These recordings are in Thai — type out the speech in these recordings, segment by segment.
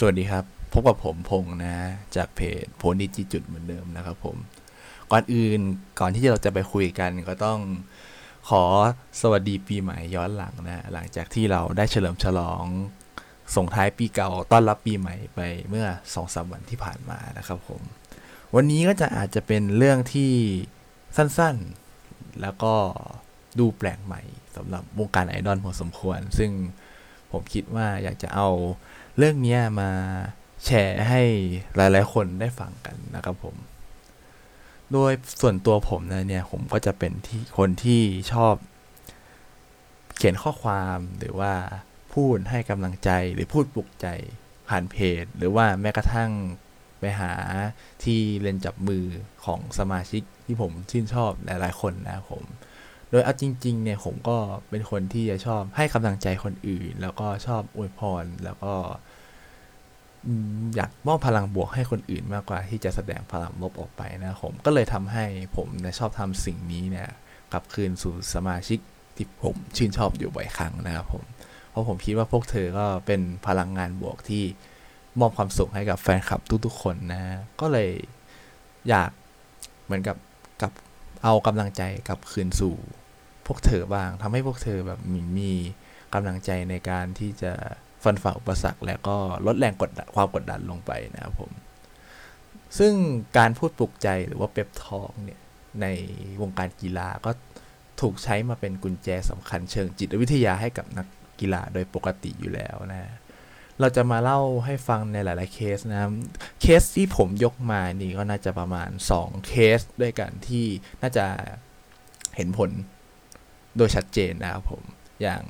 สวัสดีครับ พบกับผมพงษ์นะ จากเพจโพนิจิจุดเหมือนเดิมนะครับผม ก่อนอื่นก่อนที่เราจะไปคุยกันก็ต้องขอสวัสดีปีใหม่ย้อนหลังนะ หลังจากที่เราได้เฉลิมฉลองส่งท้ายปีเก่าต้อนรับปีใหม่ไปเมื่อสองสามวันที่ผ่านมานะครับผม วันนี้ก็จะอาจจะเป็นเรื่องที่สั้นๆ แล้วก็ดูแปลกใหม่สำหรับวงการไอดอลพอสมควร ซึ่ง ผมคิดว่าอยากจะเอาเรื่องนี้มาแชร์ให้หลาย ๆ คนได้ฟังกันนะครับผม โดยส่วนตัวผมนะเนี่ยผมก็จะเป็นที่คนที่ชอบ เขียนข้อความหรือว่าพูดให้กำลังใจหรือพูดปลุกใจผ่านเพจ หรือว่าแม้กระทั่งไปหาที่เล่นจับมือของสมาชิกที่ผมชื่นชอบหลาย ๆ คนนะผม โดยเอาจริงๆเนี่ยผมก็เป็นคนที่จะชอบให้กำลังใจคนอื่น แล้วก็ชอบอวยพรแล้วก็อยากมอบพลังบวกให้คนอื่นมากกว่าที่จะแสดงพลังลบออกไปนะผมก็เลยทำให้ผมนะชอบทำสิ่งนี้เนี่ยกลับคืนสู่สมาชิกที่ผมชื่นชอบอยู่บ่อยครั้งนะครับผมเพราะผมคิดว่าพวกเธอก็เป็นพลังงานบวกที่มอบความสุขให้กับแฟนคลับทุกๆคนนะก็เลยอยากเหมือนกับกับเอากำลังใจกลับคืนสู่ พวกเธอบ้างทำให้พวกเธอแบบมีมีกำลังใจในการที่จะฟันฝ่าอุปสรรคแล้วก็ลดแรงกดความกดดันลงไปนะครับผม ซึ่งการพูดปลุกใจหรือว่าเป๊ปทองเนี่ยในวงการกีฬาก็ถูกใช้มาเป็นกุญแจสำคัญเชิงจิตวิทยาให้กับนักกีฬาโดยปกติอยู่แล้วนะ เราจะมาเล่าให้ฟังในหลาย ๆ เคสนะ เคสที่ผมยกมานี่ก็น่าจะประมาณ 2 เคสด้วยกันที่น่าจะเห็นผล โดยชัดเจนนะครับผม อย่าง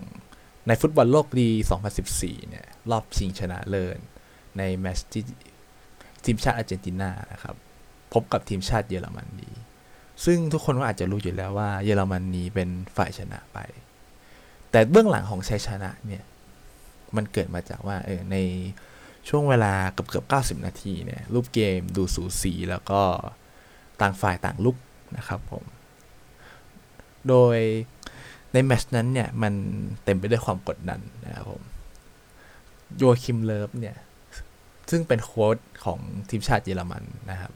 ในฟุตบอลโลกปี2014 เนี่ย รอบชิงชนะเลิศในแมตช์ที่ทีมชาติอาร์เจนตินานะครับ พบกับทีมชาติเยอรมนีซึ่งทุกคนก็อาจจะรู้อยู่แล้วว่า เยอรมนีเป็นฝ่ายชนะไป แต่เบื้องหลังของชัยชนะเนี่ย มันเกิดมาจากว่าเออในช่วงเวลาเกือบเกือบ90 นาทีเนี่ยรูปเกมดูสูสีแล้วก็ต่างฝ่ายต่างรุกนะครับผม โดย ในแมตช์นั้นเนี่ย มันเต็มไปด้วยความกดดันนะครับผมโยอาคิมเลิฟเนี่ย ซึ่งเป็นโค้ชของทีมชาติเยอรมันนะครับ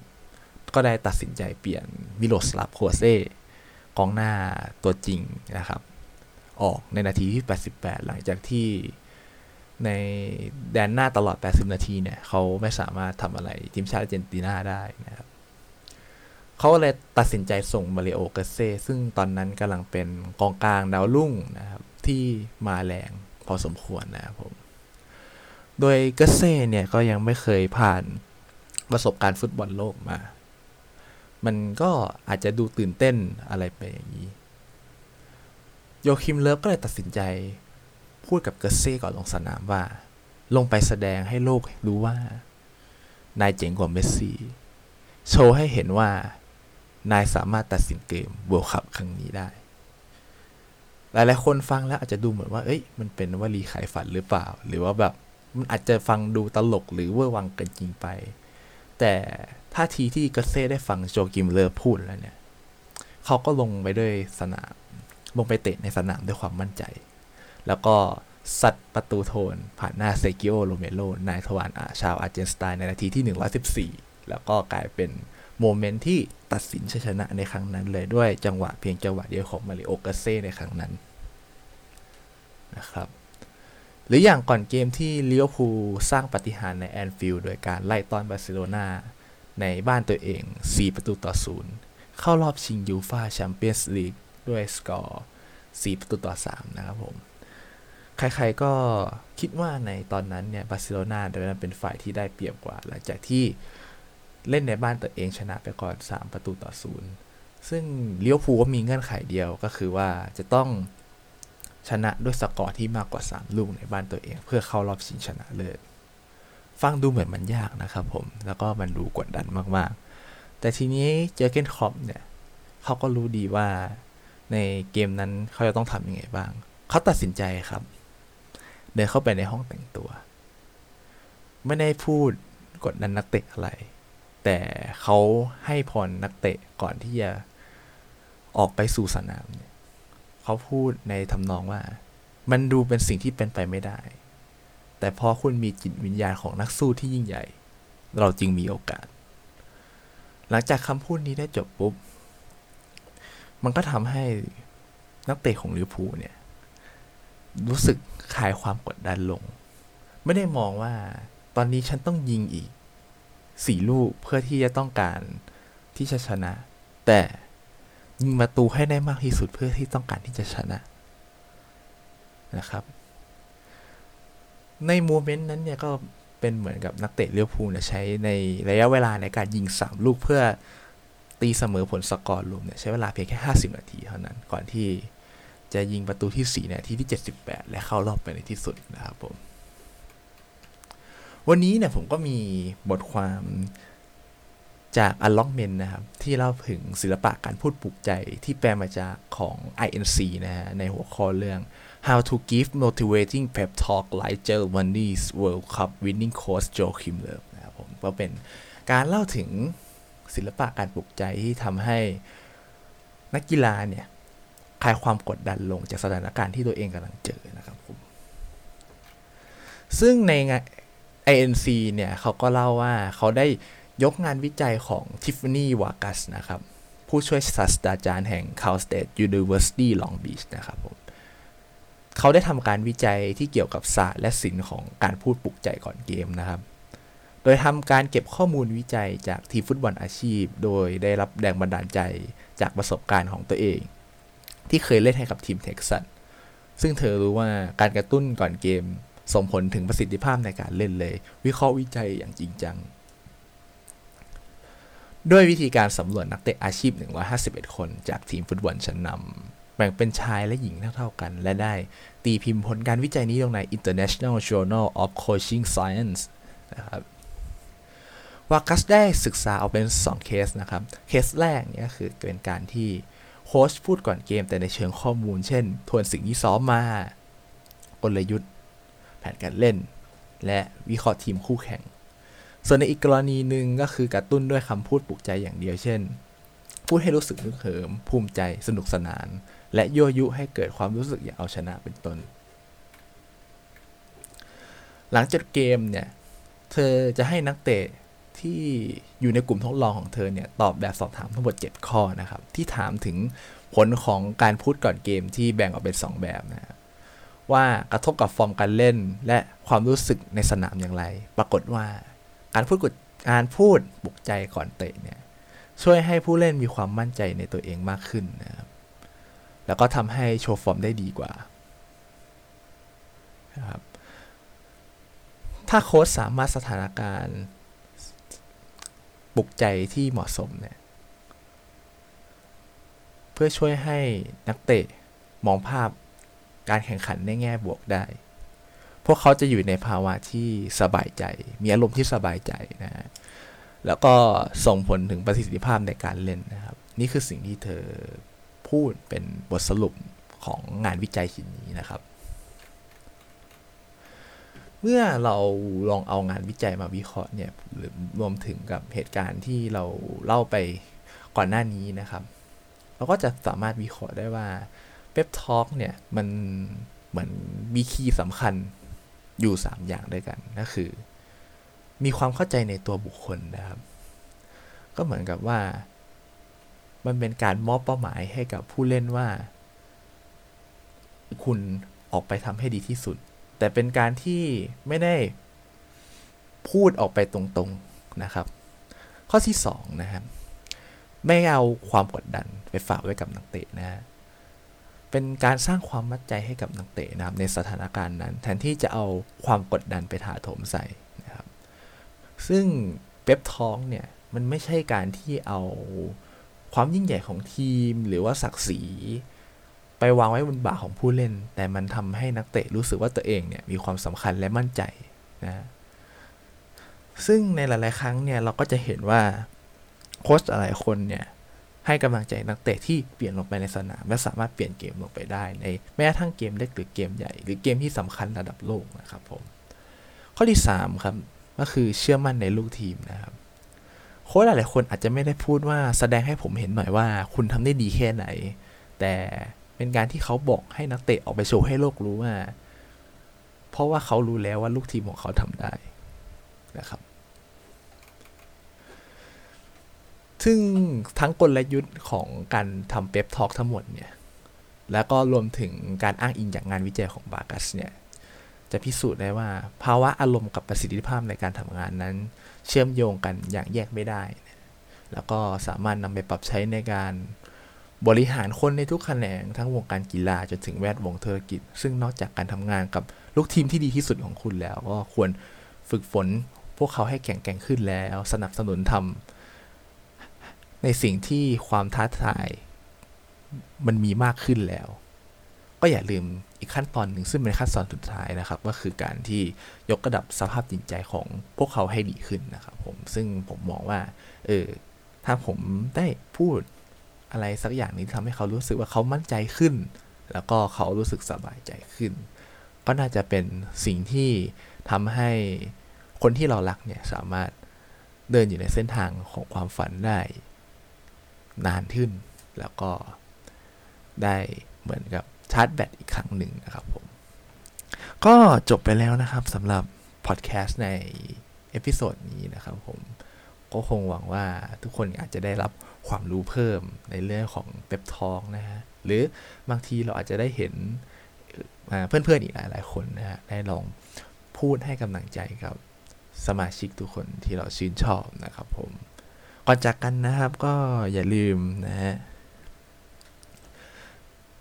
ก็ได้ตัดสินใจเปลี่ยนมิโรสลาฟโคลเซ่กองหน้าตัวจริงนะครับ ออกในนาทีที่ 88 หลังจากที่ในแดนหน้าตลอด 80 นาทีเนี่ย เขาไม่สามารถทำอะไรทีมชาติอาร์เจนตินาได้นะครับ เขาเลยตัดสินใจส่งมาริโอเกเซ่ซึ่งตอนนั้นกำลังเป็นกองกลางดาวรุ่งนะครับที่มาแรงพอสมควรนะครับผม โดยเกเซ่เนี่ยก็ยังไม่เคยผ่านประสบการณ์ฟุตบอลโลกมา มันก็อาจจะดูตื่นเต้นอะไรไปอย่างนี้ โยอาคิมเลิฟก็เลยตัดสินใจพูดกับเกิตเซ่ก่อนลงสนามว่า ลงไปแสดงให้โลกรู้ว่า นายเจ๋งกว่าเมสซี่ โชว์ให้เห็นว่า นายสามารถตัดสินเกม World Cup ครั้งนี้ได้ หลายๆคนฟังแล้วอาจจะดูเหมือนว่า เอ้ย มันเป็นวลีขายฝันหรือเปล่า หรือว่าแบบมันอาจจะฟังดูตลกหรือเวอร์วังเกินจริงไป แต่ท่าทีที่เกิตเซ่ได้ฟังโยอาคิมเลิฟพูดแล้วเนี่ย เขาก็ลงไปด้วยสนาม ลงไปเตะในสนามด้วยความมั่นใจ แล้วก็ซัดประตูโทน ผ่านหน้าเซร์คิโอโรเมโร่นายทวารชาวอาร์เจนไตน์ในนาทีที่ 114 แล้วก็กลายเป็น moment ที่ตัดสินชัยชนะในครั้งนั้นเลยด้วยจังหวะเพียงจังหวะเดียวของมาริโอ เกิตเซ่ในครั้งนั้นนะครับหรืออย่างก่อนเกมที่ลิเวอร์พูลสร้างปาฏิหาริย์ในแอนฟิลด์โดยการไล่ต้อนบาร์เซโลนาในบ้านตัวเอง 4 ประตูต่อศูนย์เข้ารอบชิงยูฟ่าแชมเปี้ยนส์ลีกด้วยสกอร์ 4 ประตูต่อ 3 นะครับผม ใครๆก็คิดว่าในตอนนั้นเนี่ยบาร์เซโลนาโดยนั้นเป็นฝ่ายที่ได้เปรียบกว่า หลังจากที่ เล่นในบ้านตัวเองชนะไปก่อน 3 ประตูต่อศูนย์ซึ่งลิเวอร์พูลก็มีเงื่อนไขเดียวก็คือว่าจะต้องชนะด้วยสกอร์ที่มากกว่า 3 ลูกในบ้านตัวเอง เพื่อเข้ารอบชิงชนะเลิศฟังดูเหมือนมันยากนะครับผม แล้วก็มันดูกดดันมากๆ แต่ทีนี้เจอเกนคอปเนี่ยเขาก็รู้ดีว่าในเกมนั้นเขาจะต้องทำยังไงบ้าง เขาตัดสินใจครับ เดินเข้าไปในห้องแต่งตัว ไม่ได้พูดกดดันนักเตะอะไร แต่เขาให้พรนักเตะก่อนที่จะออกไปสู่สนามเขาพูดในทำนองว่า มันดูเป็นสิ่งที่เป็นไปไม่ได้ แต่พราะคุณมีจิตวิญญาณของนักสู้ที่ยิ่งใหญ่ เราจึงมีโอกาส หลังจากคำพูดนี้ได้จบปุ๊บ มันก็ทำให้นักเตะของลิเวอร์พูลเนี่ย รู้สึกคลายความกดดันลง ไม่ได้มองว่าตอนนี้ฉันต้องยิงอีก สี่ลูกเพื่อที่จะต้องการที่จะชนะ แต่ยิงประตูให้ได้มากที่สุดเพื่อที่ต้องการที่จะชนะนะครับ ในโมเมนต์นั้นเนี่ยก็เป็นเหมือนกับนักเตะเลี้ยวภูเนี่ใช้ในระยะเวลาในการยิง 3 ลูกเพื่อตีเสมอผลสกอร์รวมเนี่ยใช้เวลาเพียงแค่ 50 นาทีเท่านั้นก่อนที่จะยิงประตูที่4นาทีที่ 78 และเข้ารอบไปในที่สุดนะครับผม วันนี้เนี่ยผมก็มีบทความจาก Unlockment นะครับ ที่เล่าถึงศิลปะการพูดปลุกใจที่แปลมาจากของ INC นะฮะ ในหัวข้อเรื่อง How to give motivating pep talk like Germany's World Cup winning coach Joachim Löw นะครับผมก็เป็นการเล่าถึงศิลปะการปลุกใจที่ทำให้นักกีฬาเนี่ยคลายความกดดันลงจากสถานการณ์ที่ตัวเองกำลังเจอนะครับผมซึ่งใน INC เนี่ยเขาก็เล่าว่าเขาได้ยกงานวิจัยของทิฟฟานี่วากัสนะครับ ผู้ช่วยศาสตราจารย์แห่ง Cal State University Long Beach นะครับผมเขาได้ทำการวิจัยที่เกี่ยวกับศาสตร์และศิลป์ของการพูดปลุกใจก่อนเกมนะครับ โดยทำการเก็บข้อมูลวิจัยจากทีฟุตบอลอาชีพ โดยได้รับแรงบันดาลใจจากประสบการณ์ของตัวเอง ที่เคยเล่นให้กับทีมเท็กซัสซึ่งเธอรู้ว่าการกระตุ้นก่อนเกม ส่งผลถึงประสิทธิภาพในการเล่นเลย วิเคราะห์วิจัยอย่างจริงจัง ด้วยวิธีการสำรวจนักเตะอาชีพ 151 คนจากทีมฟุตบอลชั้นนำแบ่งเป็นชายและหญิงเท่าๆกัน และได้ตีพิมพ์ผลการวิจัยนี้ลงใน International Journal of Coaching Science นะครับวากัสได้ศึกษาออกเป็น 2 เคสนะครับ เคสแรกเนี่ยคือเป็นการที่โค้ชพูดก่อนเกมแต่ในเชิงข้อมูล เช่น ทวนสิ่งที่ซ้อมมากลยุทธ์ แผนการเล่น และวิเคราะห์ทีมคู่แข่ง ส่วนในอีกกรณีหนึ่งก็คือกระตุ้นด้วยคำพูดปลุกใจอย่างเดียวเช่น พูดให้รู้สึกนึกเหิม ภูมิใจสนุกสนาน และยั่วยุให้เกิดความรู้สึกอยากเอาชนะเป็นต้น หลังจากเกมเนี่ย เธอจะให้นักเตะที่อยู่ในกลุ่มทดลองของเธอเนี่ยตอบแบบสอบถามทั้งหมด 7 ข้อนะครับ ที่ถามถึงผลของการพูดก่อนเกมที่แบ่งออกเป็น 2 แบบนะครับ ว่ากระทบกับฟอร์มการเล่น และความรู้สึกในสนามอย่างไร ปรากฏว่าการพูดการพูดปลุกใจก่อนเตะเนี่ยช่วยให้ผู้เล่นมีความมั่นใจในตัวเองมากขึ้นนะครับ แล้วก็ทำให้โชว์ฟอร์มได้ดีกว่านะครับถ้าโค้ชสามารถสถานการณ์ปลุกใจที่เหมาะสมเนี่ยเพื่อช่วยให้นักเตะมองภาพ การแข่งขันในแง่บวกได้ พวกเขาจะอยู่ในภาวะที่สบายใจ มีอารมณ์ที่สบายใจนะฮะแล้วก็ส่งผลถึงประสิทธิภาพในการเล่นนะครับ นี่คือสิ่งที่เธอพูดเป็นบทสรุปของงานวิจัยชิ้นนี้นะครับ เมื่อเราลองเอางานวิจัยมาวิเคราะห์เนี่ยหรือรวมถึงกับเหตุการณ์ที่เราเล่าไปก่อนหน้านี้นะครับ เราก็จะสามารถวิเคราะห์ได้ว่า เว็บทอล์กเนี่ย มันเหมือนมีคีย์สำคัญอยู่ 3 อย่างด้วยกันก็คือ มีความเข้าใจในตัวบุคคลนะครับ ก็เหมือนกับว่า มันเป็นการมอบเป้าหมายให้กับผู้เล่นว่า คุณออกไปทำให้ดีที่สุด แต่เป็นการที่ไม่ได้พูดออกไปตรงๆนะครับ ข้อที่ 2 นะครับ ไม่เอาความกดดันไปฝากไว้กับนักเตะนะ เป็นการสร้างความมั่นใจให้กับนักเตะนะครับในสถานการณ์นั้น แทนที่จะเอาความกดดันไปถาโถมใส่นะครับ ซึ่งเป๊ปท้องเนี่ยมันไม่ใช่การที่เอาความยิ่งใหญ่ของทีมหรือว่าศักดิ์ศรีไปวางไว้บนบ่าของผู้เล่น แต่มันทำให้นักเตะรู้สึกว่าตัวเองเนี่ยมีความสำคัญและมั่นใจนะซึ่งในหลาย ๆ ครั้งเนี่ยเราก็จะเห็นว่าโค้ชหลายคนเนี่ย ให้กำลังใจนักเตะที่เปลี่ยนลงไปในสนามและสามารถเปลี่ยนเกมลงไปได้ในแม้ทั่งเกมเล็กหรือเกมใหญ่ หรือเกมที่สำคัญระดับโลกนะครับผมข้อที่3ครับก็คือเชื่อมั่นในลูกทีมนะครับโค้ชหลายๆคนอาจจะไม่ได้พูดว่าแสดงให้ผมเห็นหน่อยว่า คุณทำได้ดีแค่ไหน แต่เป็นการที่เขาบอกให้นักเตะออกไปโชว์ให้โลกรู้ว่า เพราะว่าเขารู้แล้วว่าลูกทีมของเขาทำได้นะครับ ซึ่งทั้งกลยุทธ์ของการทำเป๊ปทอกทั้งหมดเนี่ย แล้วก็รวมถึงการอ้างอิงจากงานวิจัยของบากัสเนี่ย จะพิสูจน์ได้ว่า ภาวะอารมณ์กับประสิทธิภาพในการทำงานนั้น เชื่อมโยงกันอย่างแยกไม่ได้ แล้วก็สามารถนำไปปรับใช้ในการบริหารคนในทุกแขนงทั้งวงการกีฬาจนถึงแวดวงธุรกิจ ซึ่งนอกจากการทำงานกับลูกทีมที่ดีที่สุดของคุณแล้ว ก็ควรฝึกฝนพวกเขาให้แข็งแกร่งขึ้นแล้ว สนับสนุนทำ ในสิ่งที่ความท้าทาย มันมีมากขึ้นแล้ว ก็อย่าลืมอีกขั้นตอนหนึ่งซึ่งเป็นขั้นตอนสุดท้ายนะครับ ก็คือการที่ยกระดับสภาพจิตใจของพวกเขาให้ดีขึ้นนะครับ ผมซึ่งผมมองว่าเออถ้าผมได้พูดอะไรสักอย่างนี้ทำให้เขารู้สึกว่าเขามั่นใจขึ้น แล้วก็เขารู้สึกสบายใจขึ้น ก็น่าจะเป็นสิ่งที่ทำให้คนที่เรารักเนี่ยสามารถเดินอยู่ในเส้นทางของความฝันได้ นานขึ้น แล้วก็ได้เหมือนกับชาร์จแบตอีกครั้งหนึ่งนะครับผม ก็จบไปแล้วนะครับสำหรับพอดแคสต์ใน episode นี้นะครับผมก็คงหวังว่าทุกคนอาจจะได้รับความรู้เพิ่มในเรื่องของ pep talk นะฮะหรือบางทีเราอาจจะได้เห็นเพื่อนๆอีกหลายๆคนนะฮะได้ลองพูดให้กำลังใจกับสมาชิกทุกคนที่เราชื่นชอบนะครับผม ก่อนจากกันนะครับก็อย่าลืมนะฮะ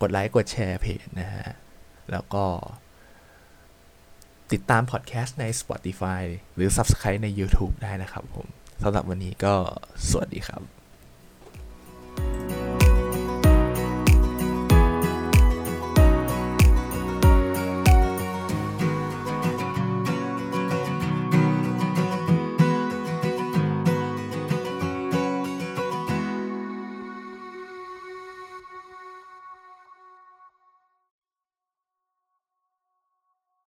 กดไลค์กดแชร์เพจนะฮะ แล้วก็ติดตามพอดแคสต์ใน Spotify หรือ Subscribe ใน YouTube ได้นะครับผมสำหรับวันนี้ก็สวัสดีครับ